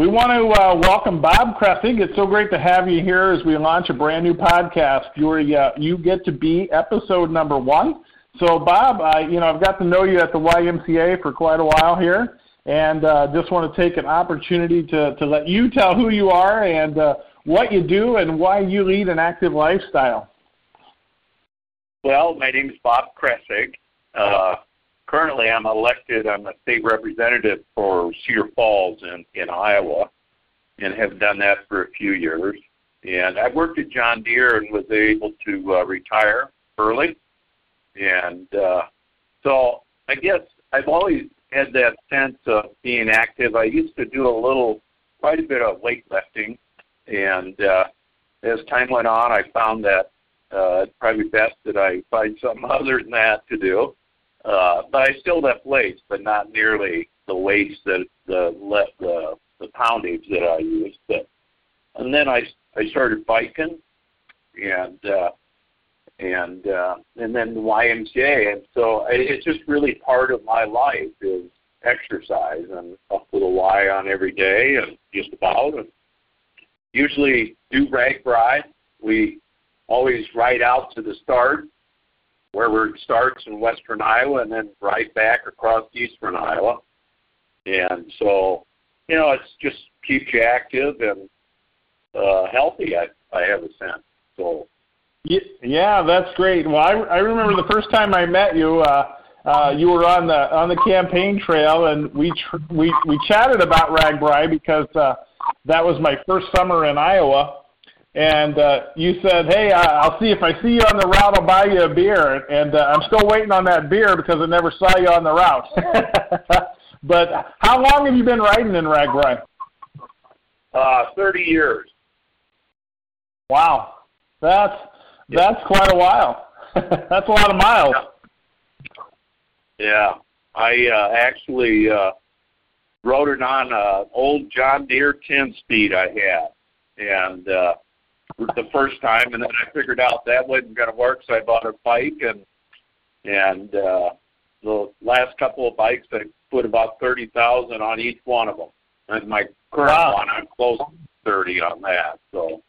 We want to uh, welcome Bob Kressig. It's so great to have you here as we launch a brand new podcast. You're, uh, you get to be episode number one. So, Bob, uh, you know I've got to know you at the YMCA for quite a while here, and uh, just want to take an opportunity to, to let you tell who you are and uh, what you do and why you lead an active lifestyle. Well, my name is Bob Kressig. Uh, currently, I'm elected. I'm a state representative for Cedar Falls in, in Iowa, and have done that for a few years. And I worked at John Deere and was able to uh, retire early. And uh, so I guess I've always had that sense of being active. I used to do a little, quite a bit of weightlifting, and uh, as time went on, I found that uh, it's probably best that I find something other than that to do. Uh, but I still lift weights, but not nearly the weights that the the the poundage that I used. But and then I I started biking, and uh, and uh, and then the YMCA, and so I, it's just really part of my life is exercise and up with a Y on every day and just about and usually do RAGBRAI. We always ride out to the start where it starts in western Iowa and then right back across eastern Iowa. And so, you know, it's just keeps you active and uh, healthy. I I have a sense. So. Yeah, that's great. Well, I I remember the first time I met you. Uh, uh, you were on the on the campaign trail, and we tr- we we chatted about RAGBRAI because uh, that was my first summer in Iowa, and uh, you said, "Hey, I'll see if I see you on the route. I'll buy you a beer." And uh, I'm still waiting on that beer because I never saw you on the route. but how long have you been riding in RAGBRAI? Uh, Thirty years. Wow, that's that's quite a while. that's a lot of miles. Yeah, I uh, actually uh, rode it on an old John Deere 10 speed I had, and uh, the first time, and then I figured out that wasn't going to work, so I bought a bike, and and uh, the last couple of bikes I put about thirty thousand on each one of them, and my current wow. one I'm close to thirty on that. So.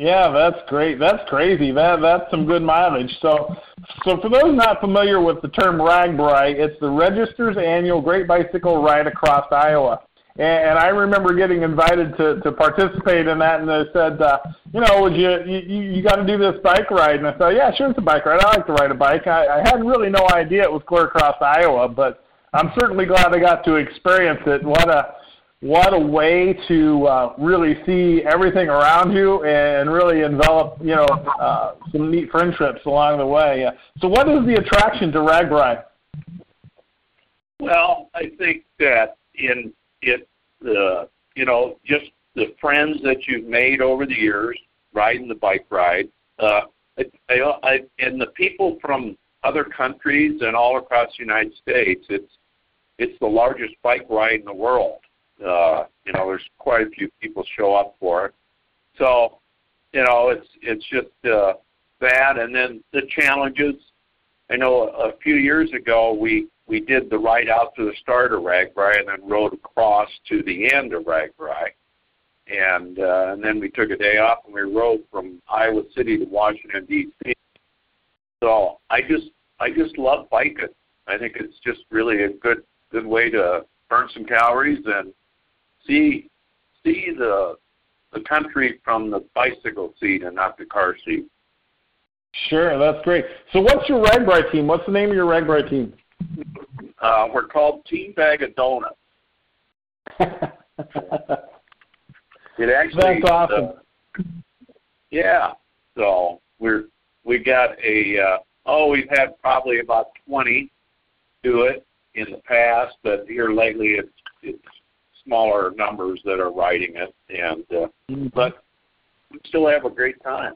Yeah, that's great. That's crazy. That that's some good mileage. So, so for those not familiar with the term RAGBRAI, it's the Register's annual Great Bicycle Ride Across Iowa. And, I remember getting invited to to participate in that, and they said, uh, you know, would you you, you got to do this bike ride? And I said, yeah, sure, it's a bike ride. I like to ride a bike. I, I had really no idea it was clear across Iowa, but I'm certainly glad I got to experience it. What a what a way to uh, really see everything around you and really envelop, you know, uh, some neat friendships along the way. Uh, so, what is the attraction to RAGBRAI? Well, I think that in it the you know just the friends that you've made over the years riding the bike ride uh I, I, and the people from other countries and all across the United States it's it's the largest bike ride in the world. Uh you know there's quite a few people show up for it. So you know it's it's just uh that and then the challenges I know a few years ago we we did the ride out to the start of RAGBRAI and then rode across to the end of RAGBRAI. And, uh, and then we took a day off and we rode from Iowa City to Washington D.C. So I just I just love biking. I think it's just really a good good way to burn some calories and see see the the country from the bicycle seat and not the car seat. Sure, that's great. So what's your RAGBRAI team? What's the name of your RAGBRAI team? Uh, we're called Team Bag of Donuts. it actually. That's awesome. Uh, yeah. So we're we got a uh, oh we've had probably about twenty do it in the past, but here lately it's it's smaller numbers that are writing it, and uh, mm-hmm. but we still have a great time.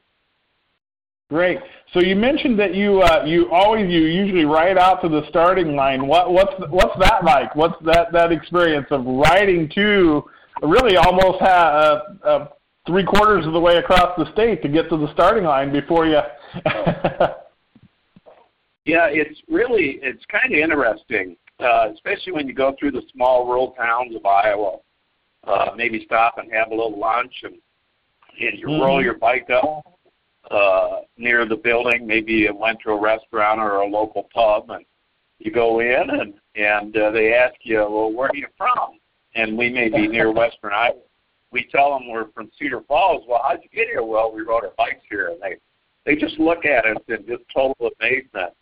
Great. So you mentioned that you uh, you always you usually ride out to the starting line. What what's what's that like? What's that that experience of riding to really almost ha- uh, uh, three quarters of the way across the state to get to the starting line before you? yeah, it's really it's kind of interesting, uh, especially when you go through the small rural towns of Iowa. uh, maybe stop and have a little lunch, and and you Mhm. roll your bike up uh, near the building. Maybe you went to a restaurant or a local pub, and you go in and and uh, they ask you, well, where are you from? And we may be near Western Iowa. We tell them we're from Cedar Falls. Well, how'd you get here? Well, we rode our bikes here, and they they just look at us in just total amazement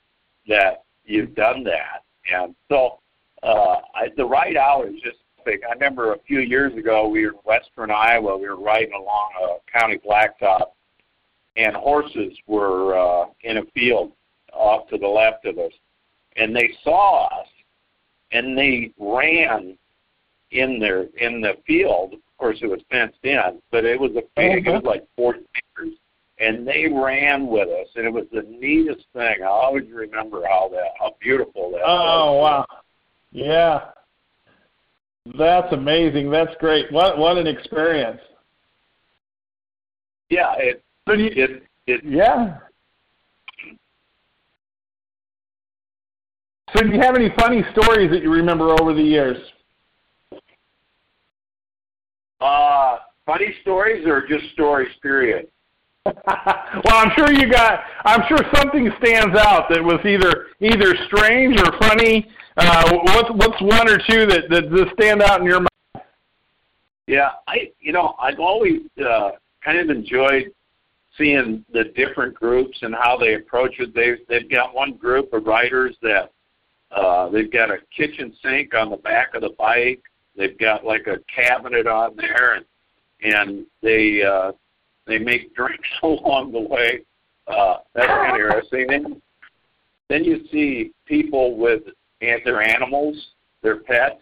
that you've done that. And so uh, I, the ride out is just big. I remember a few years ago we were in Western Iowa. We were riding along a county blacktop, and horses were uh, in a field off to the left of us, and they saw us, and they ran in their in the field. Of course, it was fenced in, but it was a big. It was like forty acres, and they ran with us, and it was the neatest thing. I always remember how that how beautiful that. Was. Oh was. wow, yeah, that's amazing. That's great. What what an experience. Yeah, it So do you, it it yeah. So do you have any funny stories that you remember over the years? uh funny stories or just stories period. well, I'm sure you got. I'm sure something stands out that was either either strange or funny. Uh, what's what's one or two that that just stand out in your mind? Yeah, I you know I've always uh, kind of enjoyed seeing the different groups and how they approach it. They've they've got one group of riders that uh, they've got a kitchen sink on the back of the bike. They've got like a cabinet on there, and and they uh, they make drinks along the way. Uh, that's kind of interesting. Then then you see people with and their animals, their pets,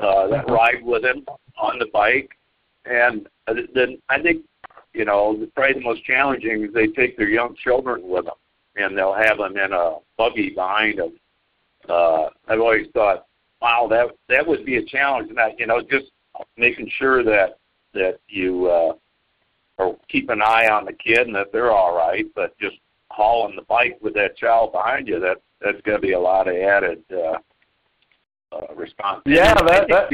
uh, that ride with them on the bike. And uh, then I think, you know, probably the most challenging is they take their young children with them, and they'll have them in a buggy behind them. Uh, I've always thought, wow, that that would be a challenge. And that, you know, just making sure that that you uh, or keep an eye on the kid and that they're all right, but just hauling the bike with that child behind you, that that's going to be a lot of added uh, uh, responsibility. Yeah, that- that-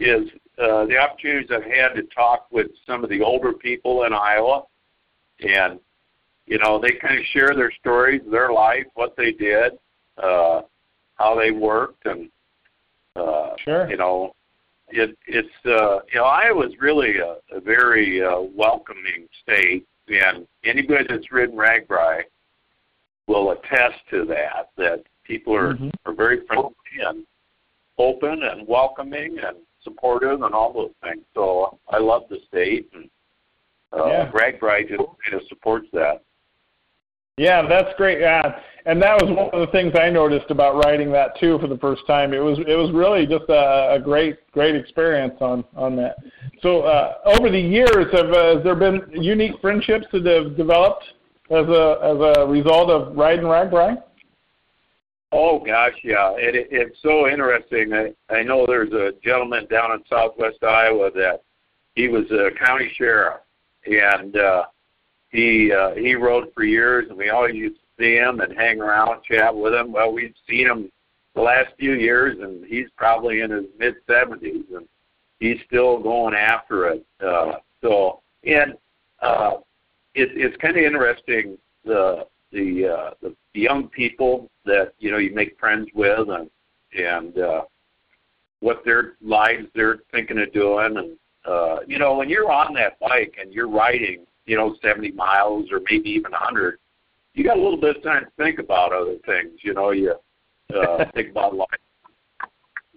is uh, the opportunities I've had to talk with some of the older people in Iowa, and you know they kind of share their stories, their life, what they did, uh, how they worked, and uh, Sure. you know it, it's uh, you know Iowa's really a, a very uh, welcoming state, and anybody that's ridden RAGBRAI will attest to that. That people are Mhm. are very friendly and open and welcoming and supportive and all those things. So I love the state, and uh, Yeah. RAGBRAI just kind of supports that. Yeah, that's great. Yeah, and that was one of the things I noticed about writing that too for the first time. It was it was really just a, a great great experience on on that. So uh, over the years, have uh, has there been unique friendships that have developed as a as a result of riding RAGBRAI? Oh gosh, yeah, it, it, it's so interesting. I, I know there's a gentleman down in Southwest Iowa that he was a county sheriff, and uh, he uh, he rode for years, and we always used to see him and hang around, chat with him. Well, we've seen him the last few years, and he's probably in his mid seventies, and he's still going after it. Uh, so, and uh, it, it's kind of interesting the the uh, the young people that you know you make friends with and and uh, what their lives they're thinking of doing and uh, you know when you're on that bike and you're riding you know 70 miles or maybe even 100 you got a little bit of time to think about other things you know you uh, think about life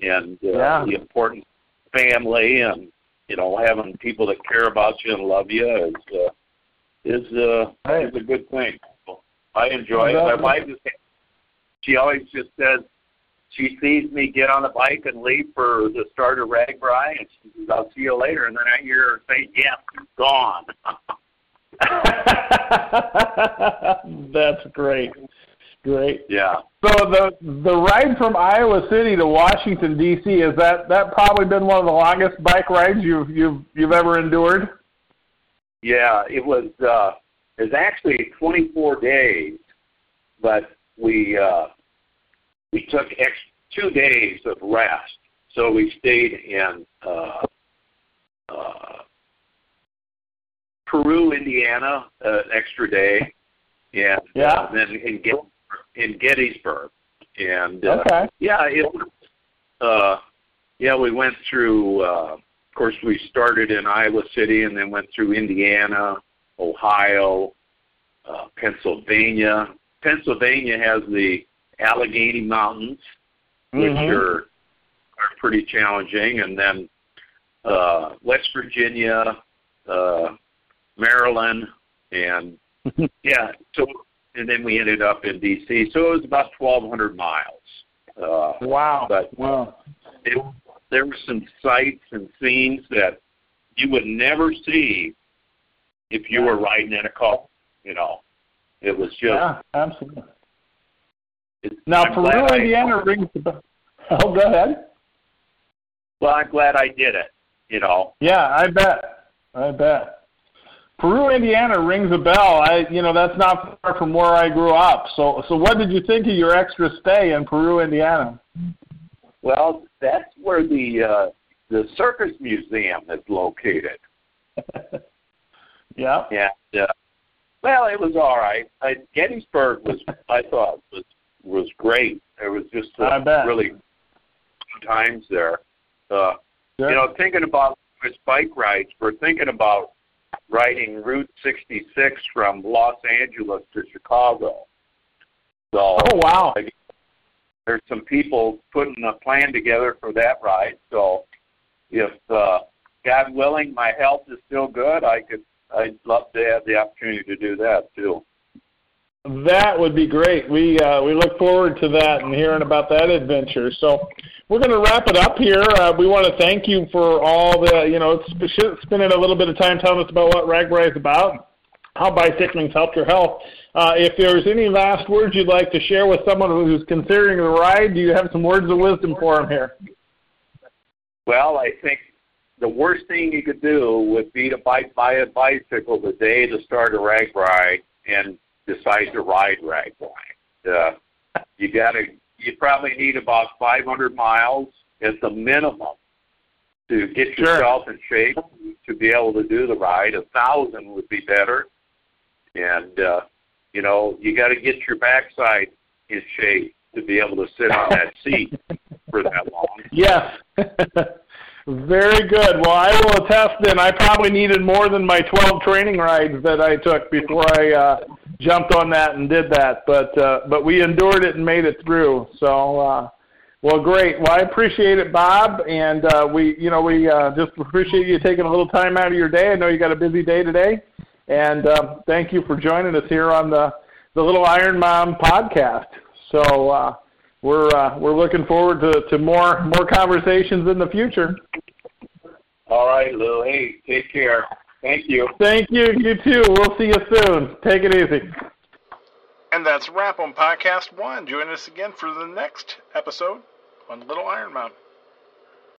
and uh, Yeah. the importance of family and you know having people that care about you and love you is uh, is uh, Right. is a good thing. I enjoy it. My wife is she always just says she sees me get on the bike and leave for the start of RAGBRAI and she says, I'll see you later and then I hear her say, Yes, he's gone. That's great. Great. yeah. So the the ride from Iowa City to Washington D.C. is that that probably been one of the longest bike rides you've you've you've ever endured? Yeah, it was uh it was actually twenty four days, but we uh we took ex- two days of rest. so we stayed in uh, uh, Peru, Indiana, uh, an extra day, and yeah. uh, then in Get- in Gettysburg, and uh, okay. yeah, it uh, yeah, we went through. Uh, of course, we started in Iowa City and then went through Indiana, Ohio, uh, Pennsylvania. Pennsylvania has the Allegheny Mountains, which mm-hmm. are are pretty challenging, and then uh, West Virginia, uh, Maryland, and yeah, so and then we ended up in D.C. So it was about 1,200 miles. Uh, wow! But wow, it, there were some sights and scenes that you would never see if you were riding in a car. You know, it was just yeah, absolutely. now, Peru, Indiana I, rings the bell. Oh, go ahead. Well, I'm glad I did it. You know. Yeah, I bet. I bet. Peru, Indiana rings a bell. I, you know, that's not far from where I grew up. So, so what did you think of your extra stay in Peru, Indiana? Well, that's where the uh, the circus museum is located. yeah. Yeah. Uh, well, it was all right. I, Gettysburg was, I thought, was was great. It was just uh, really good times there. Uh, sure. You know, thinking about his bike rides, we're thinking about riding Route 66 from Los Angeles to Chicago. So, oh wow! there's some people putting a plan together for that ride. So, if uh, God willing, my health is still good, I could. I'd love to have the opportunity to do that too. That would be great. We uh, we look forward to that and hearing about that adventure. So we're going to wrap it up here. Uh, we want to thank you for all the you know spending a little bit of time telling us about what RAGBRAI is about, how bicycling's helped your health. Uh, if there's any last words you'd like to share with someone who's considering the ride, do you have some words of wisdom for them here? Well, I think the worst thing you could do would be to buy, buy a bicycle the day to start a RAGBRAI and decide to ride RAGBRAI. Uh, you got to. You probably need about 500 miles as the minimum to get sure. yourself in shape to be able to do the ride. A thousand would be better, and uh, you know you got to get your backside in shape to be able to sit on that seat for that long. Yes. Very good. Well, I will attest then. I probably needed more than my 12 training rides that I took before I uh, jumped on that and did that. But uh, but we endured it and made it through. So uh, well, great. Well, I appreciate it, Bob, and uh, we you know we uh, just appreciate you taking a little time out of your day. I know you got a busy day today, and uh, thank you for joining us here on the the Little Iron Mom podcast. So. Uh, we're uh, we're looking forward to, to more more conversations in the future. All right, Lou. Hey, take care. Thank you. Thank you. You too. We'll see you soon. Take it easy. And that's wrap on podcast one. Join us again for the next episode on Little Iron Mountain.